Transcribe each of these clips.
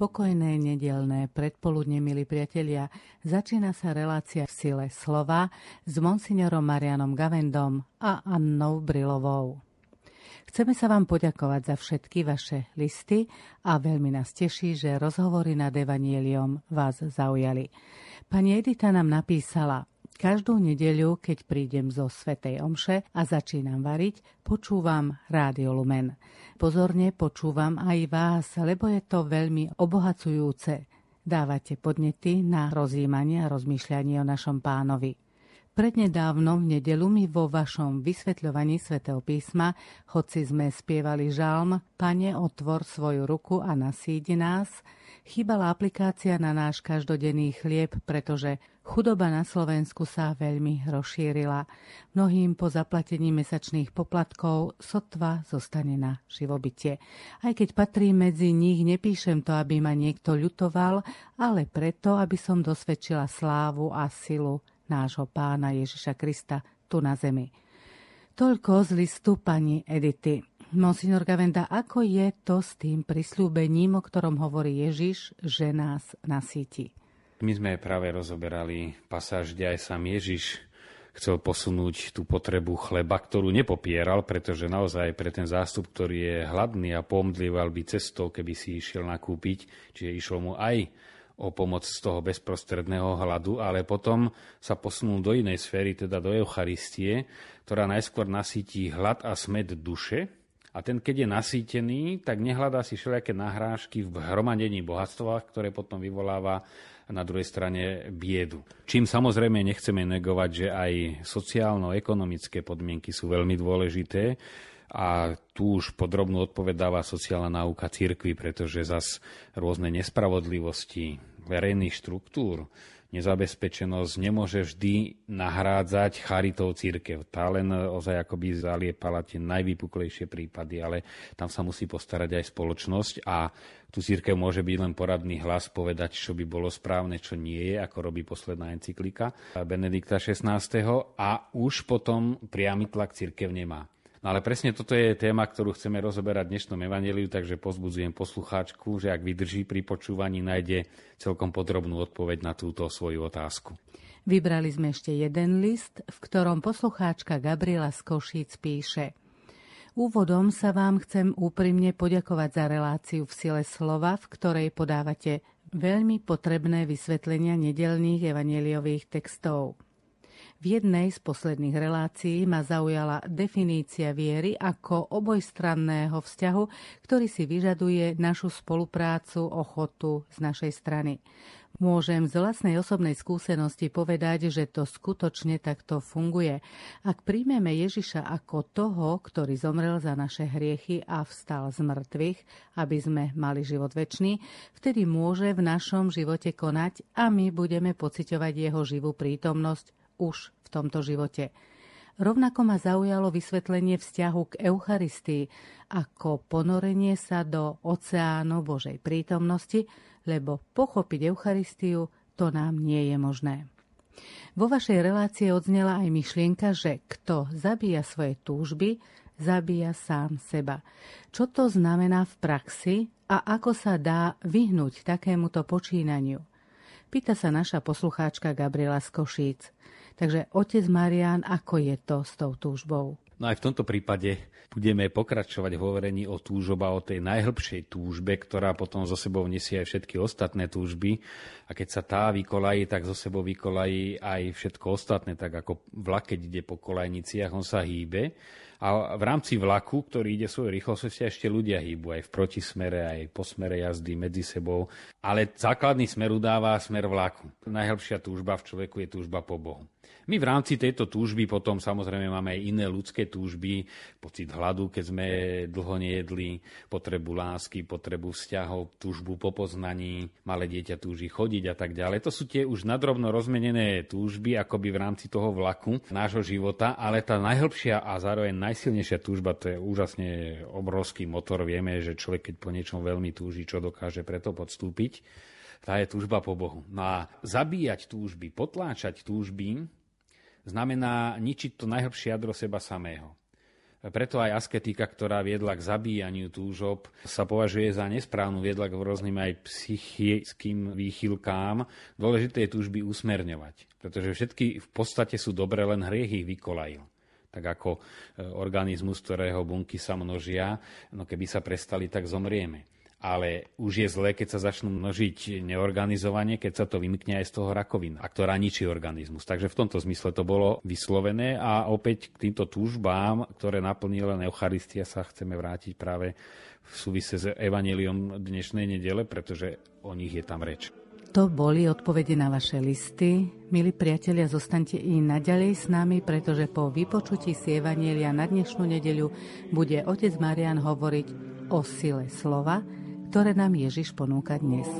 Pokojné nedelné predpoludne, milí priatelia, začína sa relácia v sile slova s monsignorom Marianom Gavendom a Annou Brilovou. Chceme sa vám poďakovať za všetky vaše listy a veľmi nás teší, že rozhovory nad Evanieliom vás zaujali. Pani Edita nám napísala, Každú nedeľu, keď prídem zo Svetej Omše a začínam variť, počúvam Rádio Lumen. Pozorne počúvam aj vás, lebo je to veľmi obohacujúce. Dávate podnety na rozjímanie a rozmýšľanie o našom pánovi. Prednedávnom v nedelu mi vo vašom vysvetľovaní svätého písma, hoci sme spievali žalm Pane, otvor svoju ruku a nasídi nás, chýbala aplikácia na náš každodenný chlieb, pretože chudoba na Slovensku sa veľmi rozšírila. Mnohým po zaplatení mesačných poplatkov sotva zostane na živobytie. Aj keď patrí medzi nich, nepíšem to, aby ma niekto ľutoval, ale preto, aby som dosvedčila slávu a silu nášho pána Ježiša Krista tu na zemi. Toľko z listu pani Edity. Monsignor Gavenda, ako je to s tým prislúbením, o ktorom hovorí Ježiš, že nás nasíti? My sme práve rozoberali pasáž, kde aj sám Ježiš chcel posunúť tú potrebu chleba, ktorú nepopieral, pretože naozaj pre ten zástup, ktorý je hladný a pomdlieval by cestou, keby si išiel nakúpiť, čiže išlo mu aj o pomoc z toho bezprostredného hladu, ale potom sa posunul do inej sféry, teda do Eucharistie, ktorá najskôr nasíti hlad a smet duše, a ten, keď je nasýtený, tak nehľadá si všelijaké nahrážky v hromadení bohatstva, ktoré potom vyvoláva na druhej strane biedu. Čím samozrejme nechceme negovať, že aj sociálno-ekonomické podmienky sú veľmi dôležité, a tu už podrobnú odpovedáva sociálna náuka cirkvi, pretože zas rôzne nespravodlivosti verejných štruktúr, nezabezpečenosť nemôže vždy nahrádzať charitou církev. Tá len ozaj akoby zaliepala tie najvypuklejšie prípady, ale tam sa musí postarať aj spoločnosť a tu církev môže byť len poradný hlas, povedať, čo by bolo správne, čo nie je, ako robí posledná encyklika Benedikta XVI. A už potom priamy tlak církev nemá. No ale presne toto je téma, ktorú chceme rozoberať v dnešnom evaneliu, takže pozbudzujem poslucháčku, že ak vydrží pri počúvaní, nájde celkom podrobnú odpoveď na túto svoju otázku. Vybrali sme ešte jeden list, v ktorom poslucháčka Gabriela z Košíc píše Úvodom sa vám chcem úprimne poďakovať za reláciu v sile slova, v ktorej podávate veľmi potrebné vysvetlenia nedelných evaneliových textov. V jednej z posledných relácií ma zaujala definícia viery ako obojstranného vzťahu, ktorý si vyžaduje našu spoluprácu, ochotu z našej strany. Môžem z vlastnej osobnej skúsenosti povedať, že to skutočne takto funguje. Ak príjmeme Ježiša ako toho, ktorý zomrel za naše hriechy a vstal z mŕtvych, aby sme mali život väčší, vtedy môže v našom živote konať a my budeme pociťovať jeho živú prítomnosť už v tomto živote. Rovnako ma zaujalo vysvetlenie vzťahu k Eucharistii ako ponorenie sa do oceánu Božej prítomnosti, lebo pochopiť Eucharistiu to nám nie je možné. Vo vašej relácii odznela aj myšlienka, že kto zabíja svoje túžby, zabíja sám seba. Čo to znamená v praxi a ako sa dá vyhnúť takémuto počínaniu? Pýta sa naša poslucháčka Gabriela z Košíc. Takže otec Marian, ako je to s tou túžbou? No aj v tomto prípade budeme pokračovať v hovorení o túžoba, o tej najhlbšej túžbe, ktorá potom zo sebou nesie aj všetky ostatné túžby. A keď sa tá vykolají, tak zo sebou vykolají aj všetko ostatné, tak ako vlak, keď ide po kolajniciach, on sa hýbe. A v rámci vlaku, ktorý ide svojou rýchlosťou, ešte ľudia hýbu aj v protismere, aj po smere jazdy medzi sebou. Ale základný smer udáva smer vlaku. Najhlbšia túžba v človeku je túžba po Bohu. My v rámci tejto túžby potom samozrejme máme aj iné ľudské túžby, pocit hladu, keď sme dlho nejedli, potrebu lásky, potrebu vzťahov, túžbu po poznaní, malé dieťa túži chodiť a tak ďalej. To sú tie už nadrobno rozmenené túžby, akoby v rámci toho vlaku nášho života, ale tá najhlbšia a zároveň najsilnejšia túžba, to je úžasne obrovský motor. Vieme, že človek, keď po niečom veľmi túži, čo dokáže preto podstúpiť, tá je túžba po Bohu. No a zabíjať túžby, potláčať túžby, znamená ničiť to najhlbšie jadro seba samého. Preto aj asketika, ktorá viedla k zabíjaniu túžob, sa považuje za nesprávnu, viedla k rôznym aj psychickým výchylkám. Dôležité je túžby usmerňovať, pretože všetky v podstate sú dobré, len hriech ich vykolajil tak ako e, organizmus, ktorého bunky sa množia, no keby sa prestali, tak zomrieme ale už je zlé, keď sa začnú množiť neorganizovanie, keď sa to vymkne aj z toho rakovina, a ktorá ničí organizmus. Takže v tomto zmysle to bolo vyslovené a opäť k týmto túžbám, ktoré naplnila Eucharistia, sa chceme vrátiť práve v súvise s evaneliom dnešnej nedele, pretože o nich je tam reč. To boli odpovede na vaše listy. Milí priatelia, zostaňte i naďalej s nami, pretože po vypočutí si Evanielia na dnešnú nedeľu bude otec Marian hovoriť o sile slova, ktoré nám Ježiš ponúka dnes.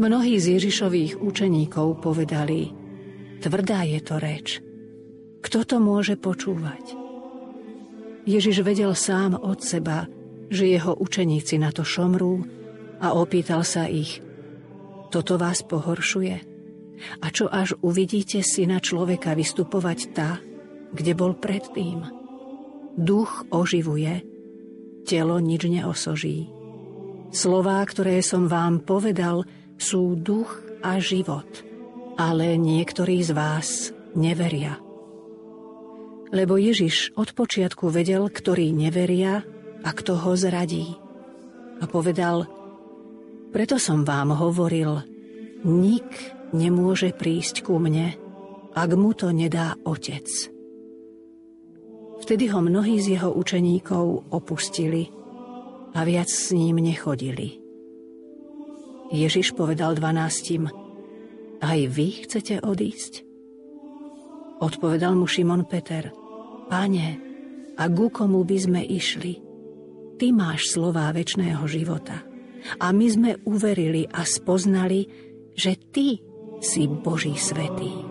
Mnohí z Ježišových učeníkov povedali, tvrdá je to reč. Kto to môže počúvať? Ježiš vedel sám od seba, že jeho učeníci na to šomrú a opýtal sa ich, toto vás pohoršuje? A čo až uvidíte syna človeka vystupovať tá, kde bol predtým? Duch oživuje, telo nič neosoží. Slová, ktoré som vám povedal, sú duch a život, ale niektorí z vás neveria. Lebo Ježiš od počiatku vedel, ktorí neveria a kto ho zradí. A povedal, preto som vám hovoril, nik nemôže prísť ku mne, ak mu to nedá otec. Vtedy ho mnohí z jeho učeníkov opustili a viac s ním nechodili. Ježiš povedal dvanáctim, aj vy chcete odísť? Odpovedal mu Šimon Peter, Pane, a ku komu by sme išli? Ty máš slová väčšného života. A my sme uverili a spoznali, že Ty si Boží svetý.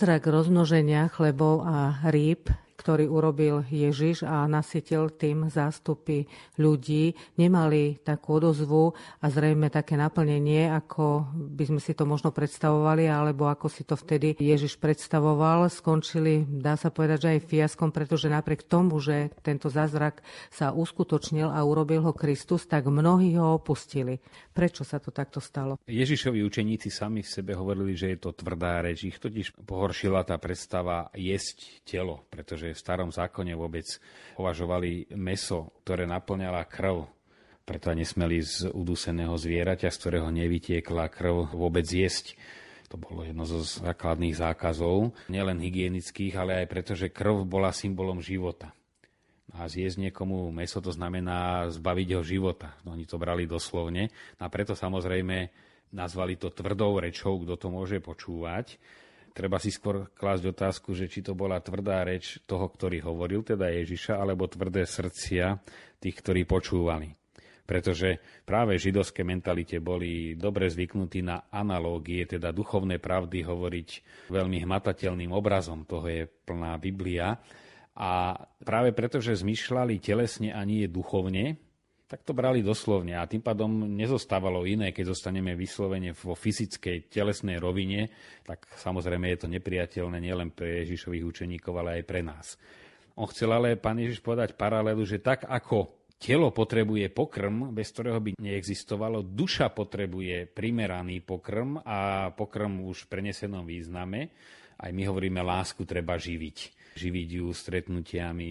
Zázrak rozmnoženia chlebov a rýb ktorý urobil Ježiš a nasytil tým zástupy ľudí, nemali takú odozvu a zrejme také naplnenie, ako by sme si to možno predstavovali, alebo ako si to vtedy Ježiš predstavoval. Skončili, dá sa povedať, že aj fiaskom, pretože napriek tomu, že tento zázrak sa uskutočnil a urobil ho Kristus, tak mnohí ho opustili. Prečo sa to takto stalo? Ježišovi učeníci sami v sebe hovorili, že je to tvrdá reč. Ich totiž pohoršila tá predstava jesť telo, pretože v starom zákone vôbec považovali meso, ktoré naplňala krv, preto nesmeli z uduseného zvieraťa, z ktorého nevytiekla krv, vôbec jesť. To bolo jedno zo základných zákazov, nielen hygienických, ale aj preto, že krv bola symbolom života. A zjesť niekomu meso to znamená zbaviť ho života. No, oni to brali doslovne. A preto samozrejme nazvali to tvrdou rečou, kto to môže počúvať. Treba si skôr klásť otázku, že či to bola tvrdá reč toho, ktorý hovoril, teda Ježiša, alebo tvrdé srdcia tých, ktorí počúvali. Pretože práve v židovskej mentalite boli dobre zvyknutí na analógie, teda duchovné pravdy hovoriť veľmi hmatateľným obrazom. Toho je plná Biblia. A práve preto, že zmyšľali telesne a nie duchovne, tak to brali doslovne a tým pádom nezostávalo iné, keď zostaneme vyslovene vo fyzickej telesnej rovine, tak samozrejme je to nepriateľné nielen pre Ježišových učeníkov, ale aj pre nás. On chcel ale, pán Ježiš, povedať paralelu, že tak ako telo potrebuje pokrm, bez ktorého by neexistovalo, duša potrebuje primeraný pokrm a pokrm už v prenesenom význame. Aj my hovoríme, lásku treba živiť živiť ju stretnutiami,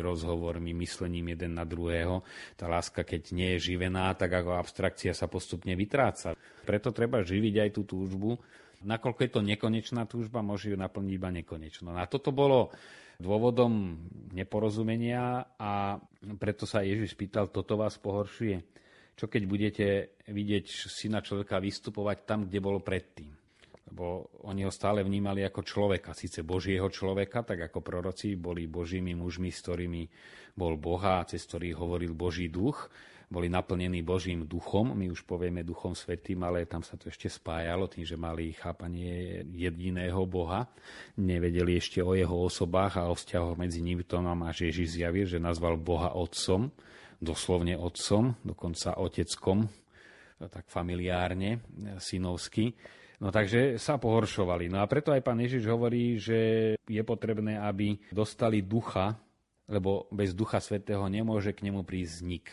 rozhovormi, myslením jeden na druhého. Tá láska, keď nie je živená, tak ako abstrakcia sa postupne vytráca. Preto treba živiť aj tú túžbu Nakoľko je to nekonečná túžba, môže ju naplniť iba nekonečno. A toto bolo dôvodom neporozumenia a preto sa Ježiš pýtal, toto vás pohoršuje. Čo keď budete vidieť syna človeka vystupovať tam, kde bol predtým? Lebo oni ho stále vnímali ako človeka, síce Božieho človeka, tak ako proroci boli Božími mužmi, s ktorými bol Boha, cez ktorých hovoril Boží duch, boli naplnení Božím duchom, my už povieme duchom svetým, ale tam sa to ešte spájalo tým, že mali chápanie jediného Boha. Nevedeli ešte o jeho osobách a o vzťahoch medzi nimi. To nám až Ježiš zjavil, že nazval Boha otcom, doslovne otcom, dokonca oteckom, tak familiárne, synovsky. No takže sa pohoršovali. No a preto aj pán Ježiš hovorí, že je potrebné, aby dostali ducha, lebo bez ducha svetého nemôže k nemu prísť nik.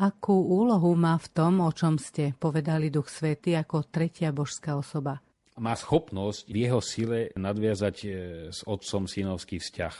Akú úlohu má v tom, o čom ste povedali Duch Svety ako tretia božská osoba? Má schopnosť v jeho sile nadviazať e, s otcom synovský vzťah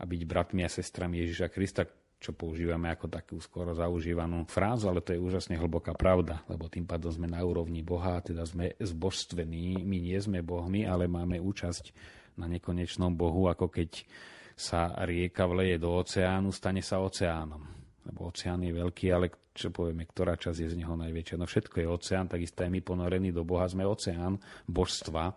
a byť bratmi a sestrami Ježiša Krista, čo používame ako takú skoro zaužívanú frázu, ale to je úžasne hlboká pravda, lebo tým pádom sme na úrovni Boha, teda sme zbožstvení, my nie sme Bohmi, ale máme účasť na nekonečnom Bohu, ako keď sa rieka vleje do oceánu, stane sa oceánom. Lebo oceán je veľký, ale čo povieme, ktorá časť je z neho najväčšia. No všetko je oceán, takisto aj my ponorení do Boha sme oceán božstva,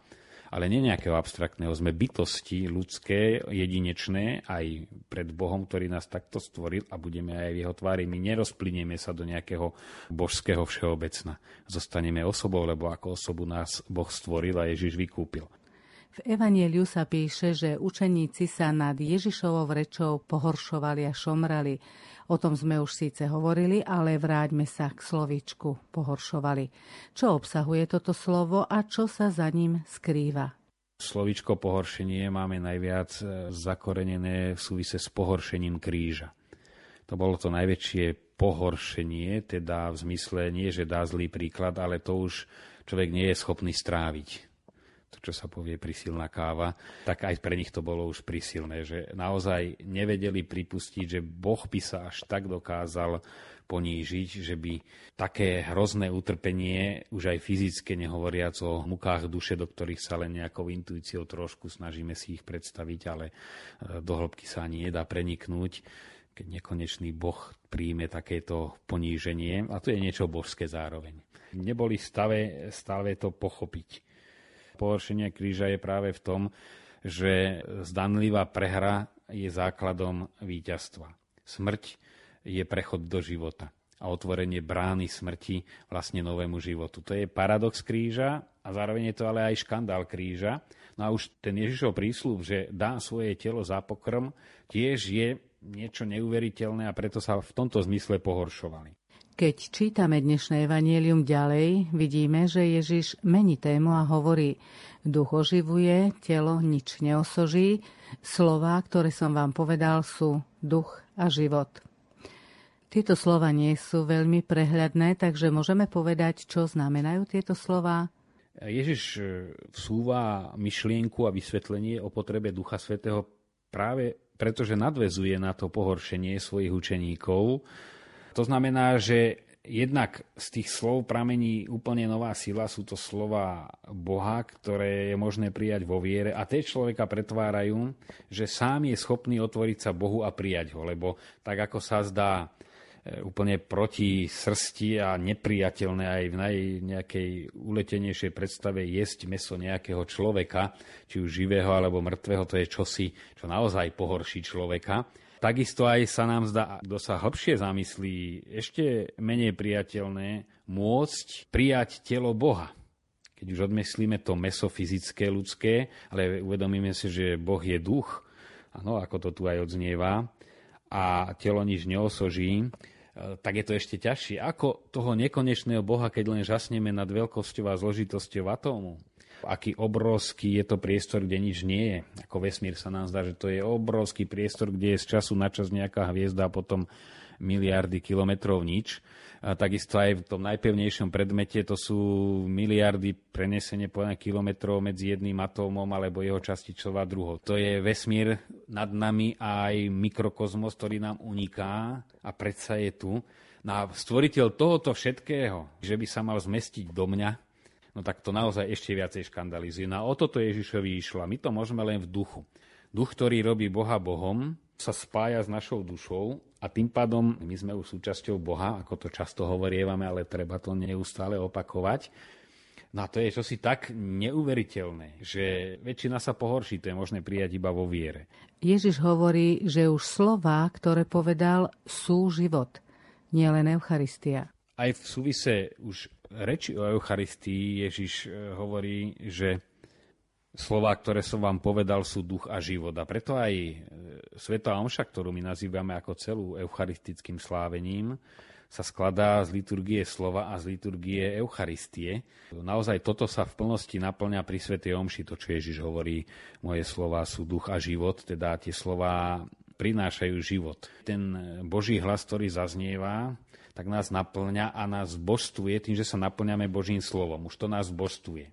ale nie nejakého abstraktného. Sme bytosti ľudské, jedinečné, aj pred Bohom, ktorý nás takto stvoril a budeme aj v jeho tvári. My nerozplynieme sa do nejakého božského všeobecna. Zostaneme osobou, lebo ako osobu nás Boh stvoril a Ježiš vykúpil. V Evanieliu sa píše, že učeníci sa nad Ježišovou rečou pohoršovali a šomrali. O tom sme už síce hovorili, ale vráťme sa k slovičku pohoršovali. Čo obsahuje toto slovo a čo sa za ním skrýva? Slovičko pohoršenie máme najviac e, zakorenené v súvise s pohoršením kríža. To bolo to najväčšie pohoršenie, teda v zmysle nie, že dá zlý príklad, ale to už človek nie je schopný stráviť to, čo sa povie prísilná káva, tak aj pre nich to bolo už prísilné, že naozaj nevedeli pripustiť, že Boh by sa až tak dokázal ponížiť, že by také hrozné utrpenie, už aj fyzické, nehovoriac o mukách duše, do ktorých sa len nejakou intuíciou trošku snažíme si ich predstaviť, ale e, do hĺbky sa ani nedá preniknúť, keď nekonečný Boh príjme takéto poníženie, a to je niečo božské zároveň. Neboli stave, stave to pochopiť pohoršenie kríža je práve v tom, že zdanlivá prehra je základom víťazstva. Smrť je prechod do života a otvorenie brány smrti vlastne novému životu. To je paradox kríža a zároveň je to ale aj škandál kríža. No a už ten Ježišov prísľub, že dá svoje telo za pokrm, tiež je niečo neuveriteľné a preto sa v tomto zmysle pohoršovali. Keď čítame dnešné evanielium ďalej, vidíme, že Ježiš mení tému a hovorí Duch oživuje, telo nič neosoží, slová, ktoré som vám povedal, sú duch a život. Tieto slova nie sú veľmi prehľadné, takže môžeme povedať, čo znamenajú tieto slova. Ježiš e, vsúva myšlienku a vysvetlenie o potrebe Ducha Svetého práve preto, že nadvezuje na to pohoršenie svojich učeníkov, to znamená, že jednak z tých slov pramení úplne nová sila, sú to slova Boha, ktoré je možné prijať vo viere a tie človeka pretvárajú, že sám je schopný otvoriť sa Bohu a prijať ho, lebo tak ako sa zdá e, úplne proti srsti a nepriateľné aj v naj, nejakej uletenejšej predstave jesť meso nejakého človeka, či už živého alebo mŕtvého, to je čosi, čo naozaj pohorší človeka Takisto aj sa nám zdá, kto sa hlbšie zamyslí, ešte menej priateľné môcť prijať telo Boha. Keď už odmyslíme to meso fyzické, ľudské, ale uvedomíme si, že Boh je duch, ano, ako to tu aj odznieva, a telo nič neosoží, e, tak je to ešte ťažšie. Ako toho nekonečného Boha, keď len žasneme nad veľkosťou a zložitosťou atómu? Aký obrovský je to priestor, kde nič nie je. Ako vesmír sa nám zdá, že to je obrovský priestor, kde je z času na čas nejaká hviezda a potom miliardy kilometrov nič. A takisto aj v tom najpevnejšom predmete to sú miliardy prenesenie po kilometrov medzi jedným atómom alebo jeho častičová druho. To je vesmír nad nami a aj mikrokozmos, ktorý nám uniká a predsa je tu. No a stvoriteľ tohoto všetkého, že by sa mal zmestiť do mňa, no tak to naozaj ešte viacej škandalizuje. No a o toto Ježišovi išlo. My to môžeme len v duchu. Duch, ktorý robí Boha Bohom, sa spája s našou dušou a tým pádom my sme už súčasťou Boha, ako to často hovorievame, ale treba to neustále opakovať. No a to je čosi tak neuveriteľné, že väčšina sa pohorší, to je možné prijať iba vo viere. Ježiš hovorí, že už slova, ktoré povedal, sú život, nielen Eucharistia. Aj v súvise už reči o Eucharistii Ježiš e, hovorí, že slova, ktoré som vám povedal, sú duch a život. A preto aj e, Sveta Omša, ktorú my nazývame ako celú eucharistickým slávením, sa skladá z liturgie slova a z liturgie Eucharistie. Naozaj toto sa v plnosti naplňa pri Svetej Omši, to, čo Ježiš hovorí, moje slova sú duch a život, teda tie slova prinášajú život. Ten Boží hlas, ktorý zaznieva, tak nás naplňa a nás božstvuje tým, že sa naplňame Božím slovom. Už to nás božstvuje.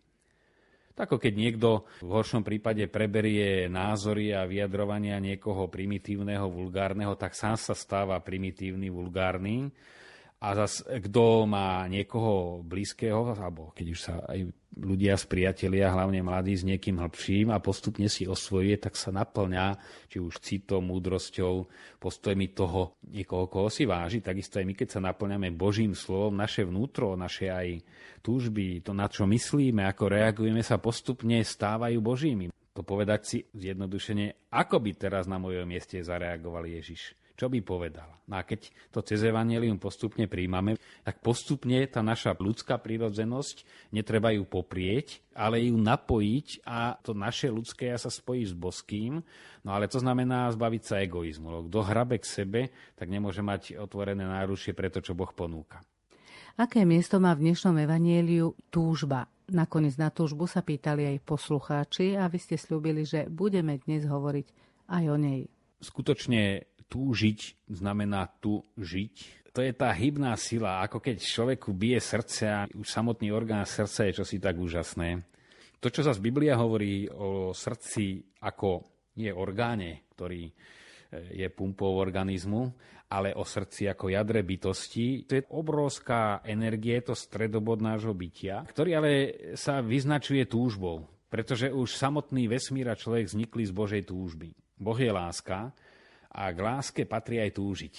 Tak ako keď niekto v horšom prípade preberie názory a vyjadrovania niekoho primitívneho, vulgárneho, tak sám sa stáva primitívny, vulgárny a zas, kto má niekoho blízkeho, alebo keď už sa aj ľudia spriatelia, hlavne mladí, s niekým hĺbším a postupne si osvojuje, tak sa naplňa, či už citom, múdrosťou, postojmi toho niekoho, koho si váži. Takisto aj my, keď sa naplňame Božím slovom, naše vnútro, naše aj túžby, to, na čo myslíme, ako reagujeme, sa postupne stávajú Božími. To povedať si zjednodušene, ako by teraz na mojom mieste zareagoval Ježiš čo by povedal. No a keď to cez Evangelium postupne príjmame, tak postupne tá naša ľudská prírodzenosť, netreba ju poprieť, ale ju napojiť a to naše ľudské ja sa spojí s boským. No ale to znamená zbaviť sa egoizmu. Kto hrabe k sebe, tak nemôže mať otvorené nárušie pre to, čo Boh ponúka. Aké miesto má v dnešnom evanieliu túžba? Nakoniec na túžbu sa pýtali aj poslucháči a vy ste slúbili, že budeme dnes hovoriť aj o nej. Skutočne túžiť znamená tu žiť. To je tá hybná sila, ako keď človeku bije srdce a už samotný orgán srdca je čosi tak úžasné. To, čo sa z Biblia hovorí o srdci ako nie orgáne, ktorý e, je pumpou organizmu, ale o srdci ako jadre bytosti. To je obrovská energie, to stredobod nášho bytia, ktorý ale sa vyznačuje túžbou, pretože už samotný vesmír a človek vznikli z Božej túžby. Boh je láska a k láske patrí aj túžiť.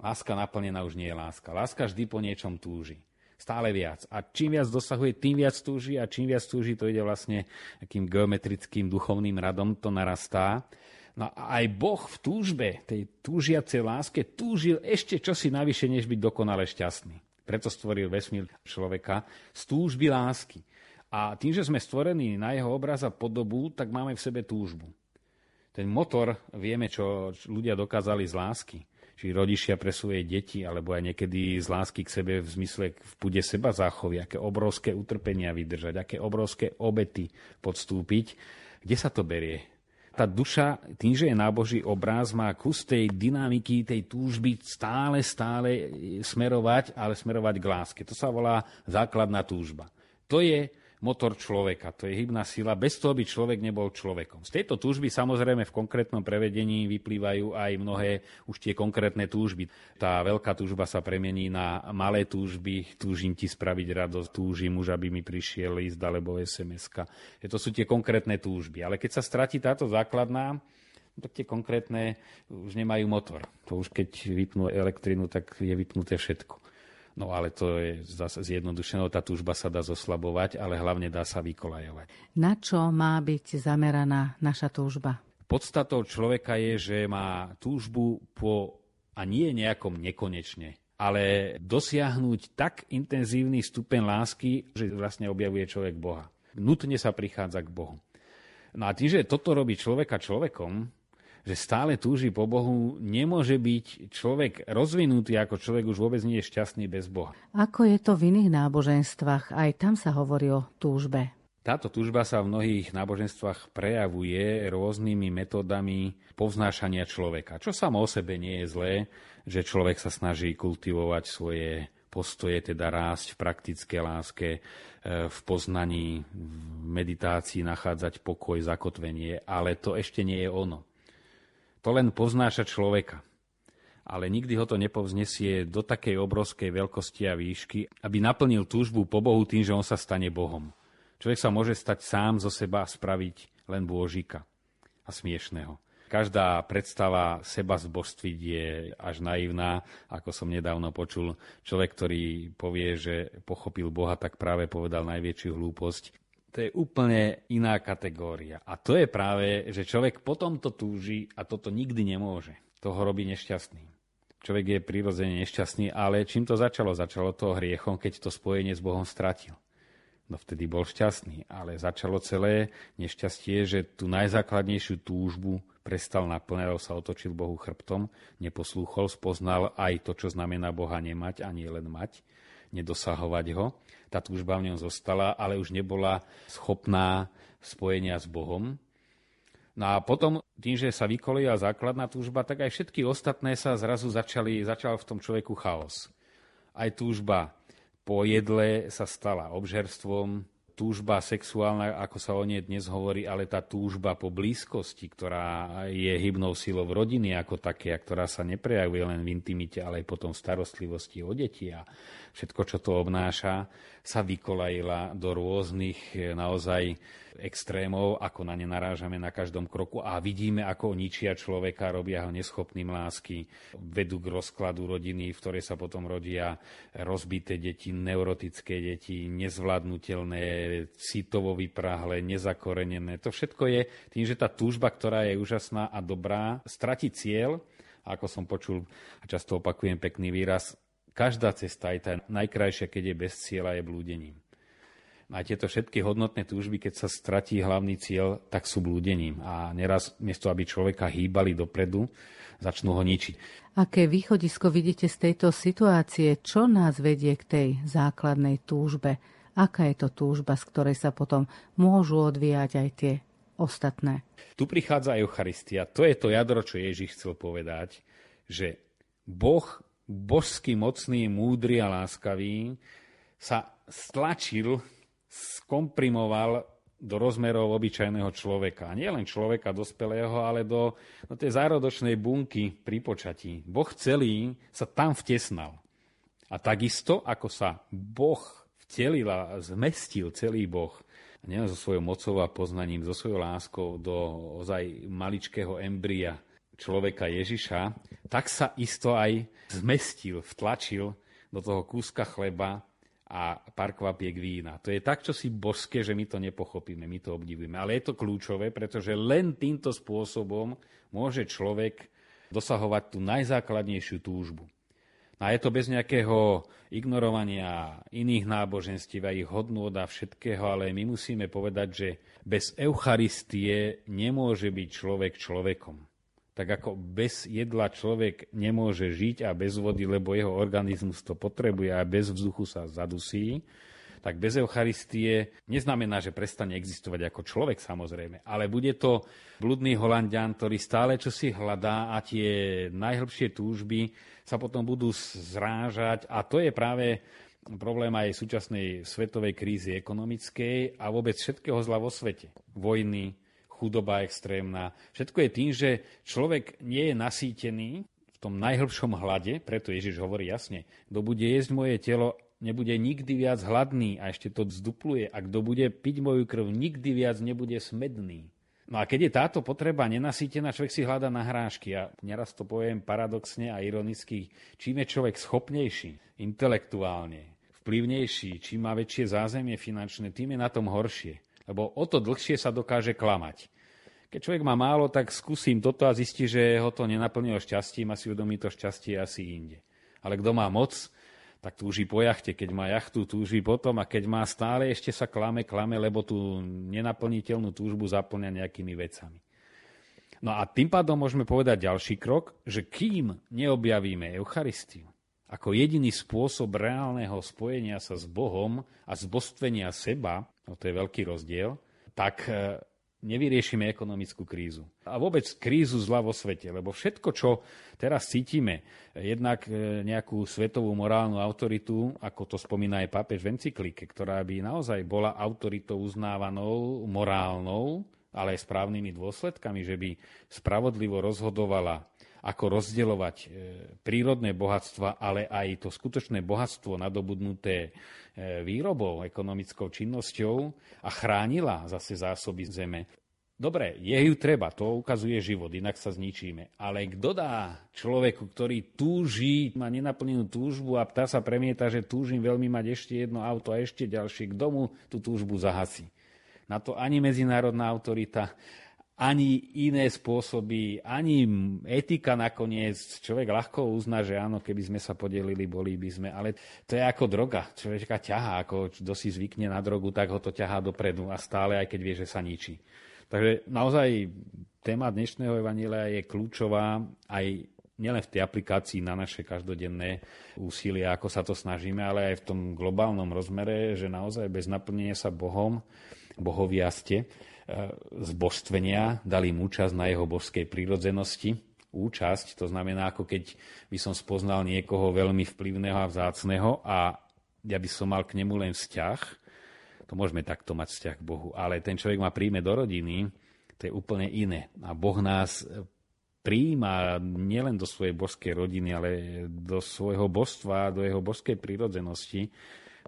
Láska naplnená už nie je láska. Láska vždy po niečom túži. Stále viac. A čím viac dosahuje, tým viac túži a čím viac túži, to ide vlastne takým geometrickým duchovným radom, to narastá. No a aj Boh v túžbe, tej túžiacej láske, túžil ešte čosi navyše, než byť dokonale šťastný. Preto stvoril vesmír človeka z túžby lásky. A tým, že sme stvorení na jeho obraz a podobu, tak máme v sebe túžbu ten motor, vieme, čo ľudia dokázali z lásky. Či rodičia pre svoje deti, alebo aj niekedy z lásky k sebe v zmysle v pude seba záchovy, aké obrovské utrpenia vydržať, aké obrovské obety podstúpiť. Kde sa to berie? Tá duša, tým, že je na Boží obraz, má kus tej dynamiky, tej túžby stále, stále smerovať, ale smerovať k láske. To sa volá základná túžba. To je motor človeka, to je hybná sila, bez toho by človek nebol človekom. Z tejto túžby samozrejme v konkrétnom prevedení vyplývajú aj mnohé už tie konkrétne túžby. Tá veľká túžba sa premení na malé túžby, túžim ti spraviť radosť, túžim už, aby mi prišiel list alebo SMS-ka. To sú tie konkrétne túžby. Ale keď sa stratí táto základná, tak tie konkrétne už nemajú motor. To už keď vypnú elektrinu, tak je vypnuté všetko. No ale to je zase zjednodušené, tá túžba sa dá zoslabovať, ale hlavne dá sa vykolajovať. Na čo má byť zameraná naša túžba? Podstatou človeka je, že má túžbu po, a nie nejakom nekonečne, ale dosiahnuť tak intenzívny stupeň lásky, že vlastne objavuje človek Boha. Nutne sa prichádza k Bohu. No a tým, že toto robí človeka človekom, že stále túži po Bohu, nemôže byť človek rozvinutý ako človek už vôbec nie je šťastný bez Boha. Ako je to v iných náboženstvách? Aj tam sa hovorí o túžbe. Táto túžba sa v mnohých náboženstvách prejavuje rôznymi metódami povznášania človeka. Čo samo o sebe nie je zlé, že človek sa snaží kultivovať svoje postoje, teda rásť v praktické láske, e, v poznaní, v meditácii nachádzať pokoj, zakotvenie, ale to ešte nie je ono. To len poznáša človeka. ale nikdy ho to nepovznesie do takej obrovskej veľkosti a výšky, aby naplnil túžbu po Bohu tým, že on sa stane Bohom. Človek sa môže stať sám zo seba a spraviť len bôžika a smiešného. Každá predstava seba zbožstviť je až naivná, ako som nedávno počul. Človek, ktorý povie, že pochopil Boha, tak práve povedal najväčšiu hlúposť. To je úplne iná kategória. A to je práve, že človek potom to túži a toto nikdy nemôže. To ho robí nešťastným. Človek je prirodzene nešťastný, ale čím to začalo? Začalo to hriechom, keď to spojenie s Bohom stratil. No vtedy bol šťastný, ale začalo celé nešťastie, že tú najzákladnejšiu túžbu prestal naplňať, sa otočil Bohu chrbtom, neposlúchol, spoznal aj to, čo znamená Boha nemať a nie len mať, nedosahovať ho. Tá túžba v ňom zostala, ale už nebola schopná spojenia s Bohom, No a potom, tým, že sa vykolila základná túžba, tak aj všetky ostatné sa zrazu začali, začal v tom človeku chaos. Aj túžba po jedle sa stala obžerstvom, túžba sexuálna, ako sa o nej dnes hovorí, ale tá túžba po blízkosti, ktorá je hybnou silou rodiny ako také, a ktorá sa neprejavuje len v intimite, ale aj potom v starostlivosti o deti a všetko, čo to obnáša, sa vykolajila do rôznych naozaj extrémov, ako na ne narážame na každom kroku a vidíme, ako ničia človeka, robia ho neschopným lásky, vedú k rozkladu rodiny, v ktorej sa potom rodia rozbité deti, neurotické deti, nezvládnutelné, citovo vyprahle, nezakorenené. To všetko je tým, že tá túžba, ktorá je úžasná a dobrá, stratí cieľ, ako som počul a často opakujem pekný výraz, každá cesta, aj tá najkrajšia, keď je bez cieľa, je blúdením. A tieto všetky hodnotné túžby, keď sa stratí hlavný cieľ, tak sú blúdením. A neraz, miesto aby človeka hýbali dopredu, začnú ho ničiť. Aké východisko vidíte z tejto situácie? Čo nás vedie k tej základnej túžbe? Aká je to túžba, z ktorej sa potom môžu odvíjať aj tie ostatné? Tu prichádza Eucharistia. To je to jadro, čo Ježiš chcel povedať, že Boh, božský, mocný, múdry a láskavý, sa stlačil skomprimoval do rozmerov obyčajného človeka. Nie len človeka dospelého, ale do, do tej zárodočnej bunky pri počatí. Boh celý sa tam vtesnal. A takisto, ako sa Boh vtelil a zmestil celý Boh, nielen so svojou mocou a poznaním, so svojou láskou do ozaj maličkého embria človeka Ježiša, tak sa isto aj zmestil, vtlačil do toho kúska chleba a pár kvapiek vína. To je tak, čo si božské, že my to nepochopíme, my to obdivujeme. Ale je to kľúčové, pretože len týmto spôsobom môže človek dosahovať tú najzákladnejšiu túžbu. A je to bez nejakého ignorovania iných náboženstiev a ich hodnôt a všetkého, ale my musíme povedať, že bez Eucharistie nemôže byť človek človekom tak ako bez jedla človek nemôže žiť a bez vody, lebo jeho organizmus to potrebuje a bez vzduchu sa zadusí, tak bez Eucharistie neznamená, že prestane existovať ako človek samozrejme, ale bude to bludný holandian, ktorý stále čo si hľadá a tie najhlbšie túžby sa potom budú zrážať a to je práve problém aj súčasnej svetovej krízy ekonomickej a vôbec všetkého zla vo svete. Vojny, chudoba extrémna. Všetko je tým, že človek nie je nasýtený v tom najhlbšom hlade, preto Ježiš hovorí jasne, kto bude jesť moje telo, nebude nikdy viac hladný a ešte to zdupluje. A kto bude piť moju krv, nikdy viac nebude smedný. No a keď je táto potreba nenasýtená, človek si hľada na hrášky. A neraz to poviem paradoxne a ironicky, čím je človek schopnejší, intelektuálne, vplyvnejší, čím má väčšie zázemie finančné, tým je na tom horšie lebo o to dlhšie sa dokáže klamať. Keď človek má málo, tak skúsim toto a zistí, že ho to nenaplnilo šťastím a si uvedomí to šťastie asi inde. Ale kto má moc, tak túži po jachte. Keď má jachtu, túži potom a keď má stále, ešte sa klame, klame, lebo tú nenaplniteľnú túžbu zaplňa nejakými vecami. No a tým pádom môžeme povedať ďalší krok, že kým neobjavíme Eucharistiu ako jediný spôsob reálneho spojenia sa s Bohom a zbostvenia seba, no to je veľký rozdiel, tak e, nevyriešime ekonomickú krízu. A vôbec krízu zla vo svete, lebo všetko, čo teraz cítime, jednak e, nejakú svetovú morálnu autoritu, ako to spomína aj pápež v encyklike, ktorá by naozaj bola autoritou uznávanou, morálnou, ale aj správnymi dôsledkami, že by spravodlivo rozhodovala ako rozdielovať e, prírodné bohatstva, ale aj to skutočné bohatstvo nadobudnuté e, výrobou, ekonomickou činnosťou a chránila zase zásoby zeme. Dobre, je ju treba, to ukazuje život, inak sa zničíme. Ale kto dá človeku, ktorý túži, má nenaplnenú túžbu a tá sa premieta, že túžim veľmi mať ešte jedno auto a ešte ďalšie, kto mu tú túžbu zahasí? Na to ani medzinárodná autorita, ani iné spôsoby, ani etika nakoniec. Človek ľahko uzná, že áno, keby sme sa podelili, boli by sme. Ale to je ako droga. Človeka ťahá, ako kto si zvykne na drogu, tak ho to ťahá dopredu a stále, aj keď vie, že sa ničí. Takže naozaj téma dnešného evanília je kľúčová aj nielen v tej aplikácii na naše každodenné úsilie, ako sa to snažíme, ale aj v tom globálnom rozmere, že naozaj bez naplnenia sa Bohom, bohoviaste, zbožstvenia, dali mu účasť na jeho božskej prírodzenosti. Účasť, to znamená, ako keď by som spoznal niekoho veľmi vplyvného a vzácného a ja by som mal k nemu len vzťah, to môžeme takto mať vzťah k Bohu, ale ten človek ma príjme do rodiny, to je úplne iné. A Boh nás príjma nielen do svojej božskej rodiny, ale do svojho božstva, do jeho božskej prírodzenosti.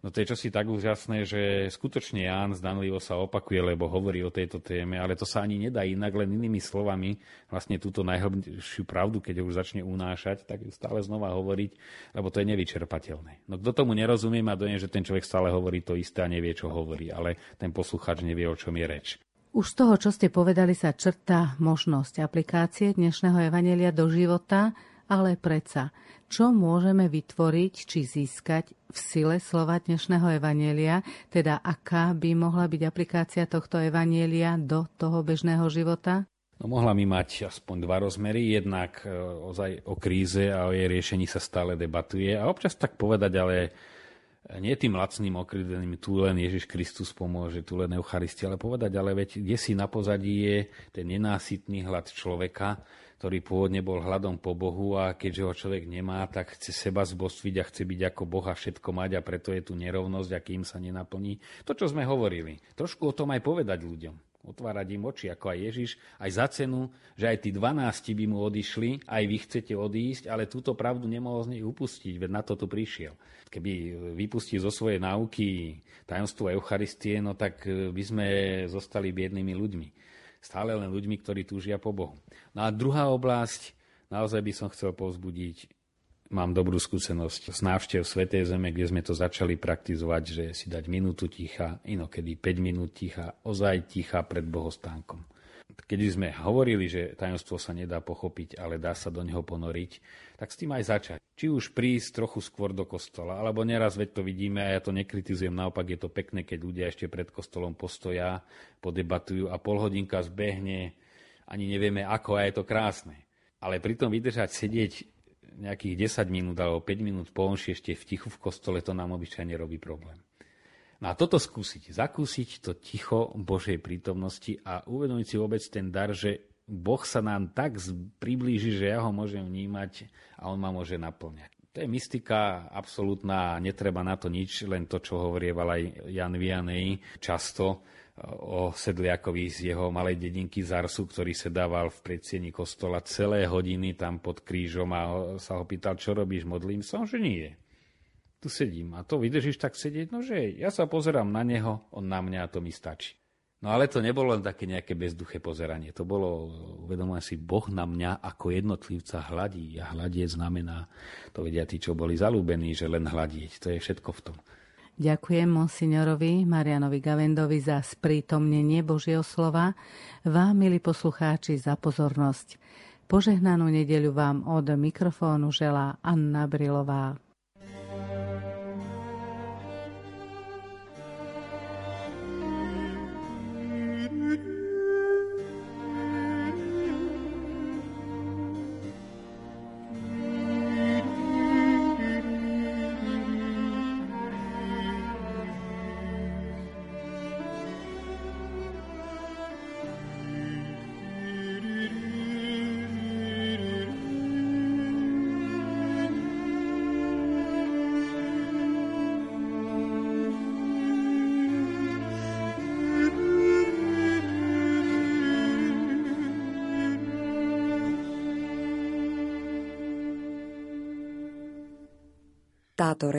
No to je čosi tak úžasné, že skutočne Ján zdanlivo sa opakuje, lebo hovorí o tejto téme, ale to sa ani nedá inak, len inými slovami, vlastne túto najhlbšiu pravdu, keď už začne unášať, tak ju stále znova hovoriť, lebo to je nevyčerpateľné. No kto tomu nerozumie, má dojem, že ten človek stále hovorí to isté a nevie, čo hovorí, ale ten poslucháč nevie, o čom je reč. Už z toho, čo ste povedali, sa črta možnosť aplikácie dnešného evanelia do života, ale predsa čo môžeme vytvoriť či získať v sile slova dnešného evanielia, teda aká by mohla byť aplikácia tohto evanielia do toho bežného života? No, mohla by mať aspoň dva rozmery. Jednak e, ozaj o kríze a o jej riešení sa stále debatuje. A občas tak povedať, ale nie tým lacným okrydeným, tu len Ježiš Kristus pomôže, tu len Eucharistia, ale povedať, ale veď kde si na pozadí je ten nenásytný hlad človeka, ktorý pôvodne bol hľadom po Bohu a keďže ho človek nemá, tak chce seba zbostviť a chce byť ako Boh a všetko mať a preto je tu nerovnosť a kým sa nenaplní. To, čo sme hovorili. Trošku o tom aj povedať ľuďom. Otvárať im oči, ako aj Ježiš, aj za cenu, že aj tí 12 by mu odišli, aj vy chcete odísť, ale túto pravdu nemohol z nej upustiť, veď na to tu prišiel. Keby vypustil zo svojej náuky tajomstvo Eucharistie, no tak by sme zostali biednými ľuďmi stále len ľuďmi, ktorí túžia po Bohu. No a druhá oblasť, naozaj by som chcel povzbudiť, mám dobrú skúsenosť z návštev Svetej Zeme, kde sme to začali praktizovať, že si dať minútu ticha, inokedy 5 minút ticha, ozaj ticha pred bohostánkom keď sme hovorili, že tajomstvo sa nedá pochopiť, ale dá sa do neho ponoriť, tak s tým aj začať. Či už prísť trochu skôr do kostola, alebo neraz veď to vidíme a ja to nekritizujem, naopak je to pekné, keď ľudia ešte pred kostolom postoja, podebatujú a pol hodinka zbehne, ani nevieme ako a je to krásne. Ale pritom vydržať sedieť nejakých 10 minút alebo 5 minút po ešte v tichu v kostole, to nám obyčajne robí problém. No a toto skúsiť, zakúsiť to ticho Božej prítomnosti a uvedomiť si vôbec ten dar, že Boh sa nám tak priblíži, že ja ho môžem vnímať a on ma môže naplňať. To je mystika absolútna, netreba na to nič, len to, čo hovorieval aj Jan Vianej často o sedliakovi z jeho malej dedinky Zarsu, ktorý sedával v predsieni kostola celé hodiny tam pod krížom a sa ho pýtal, čo robíš, modlím sa, že nie. Tu sedím. A to vydržíš tak sedieť, no že ja sa pozerám na neho, on na mňa a to mi stačí. No ale to nebolo len také nejaké bezduché pozeranie. To bolo, uvedomujem si, Boh na mňa ako jednotlivca hladí. A hľadieť znamená, to vedia tí, čo boli zalúbení, že len hľadieť. To je všetko v tom. Ďakujem monsignorovi Marianovi Gavendovi za sprítomnenie Božieho slova, vám, milí poslucháči, za pozornosť. Požehnanú nedeľu vám od mikrofónu želá Anna Brilová. Táto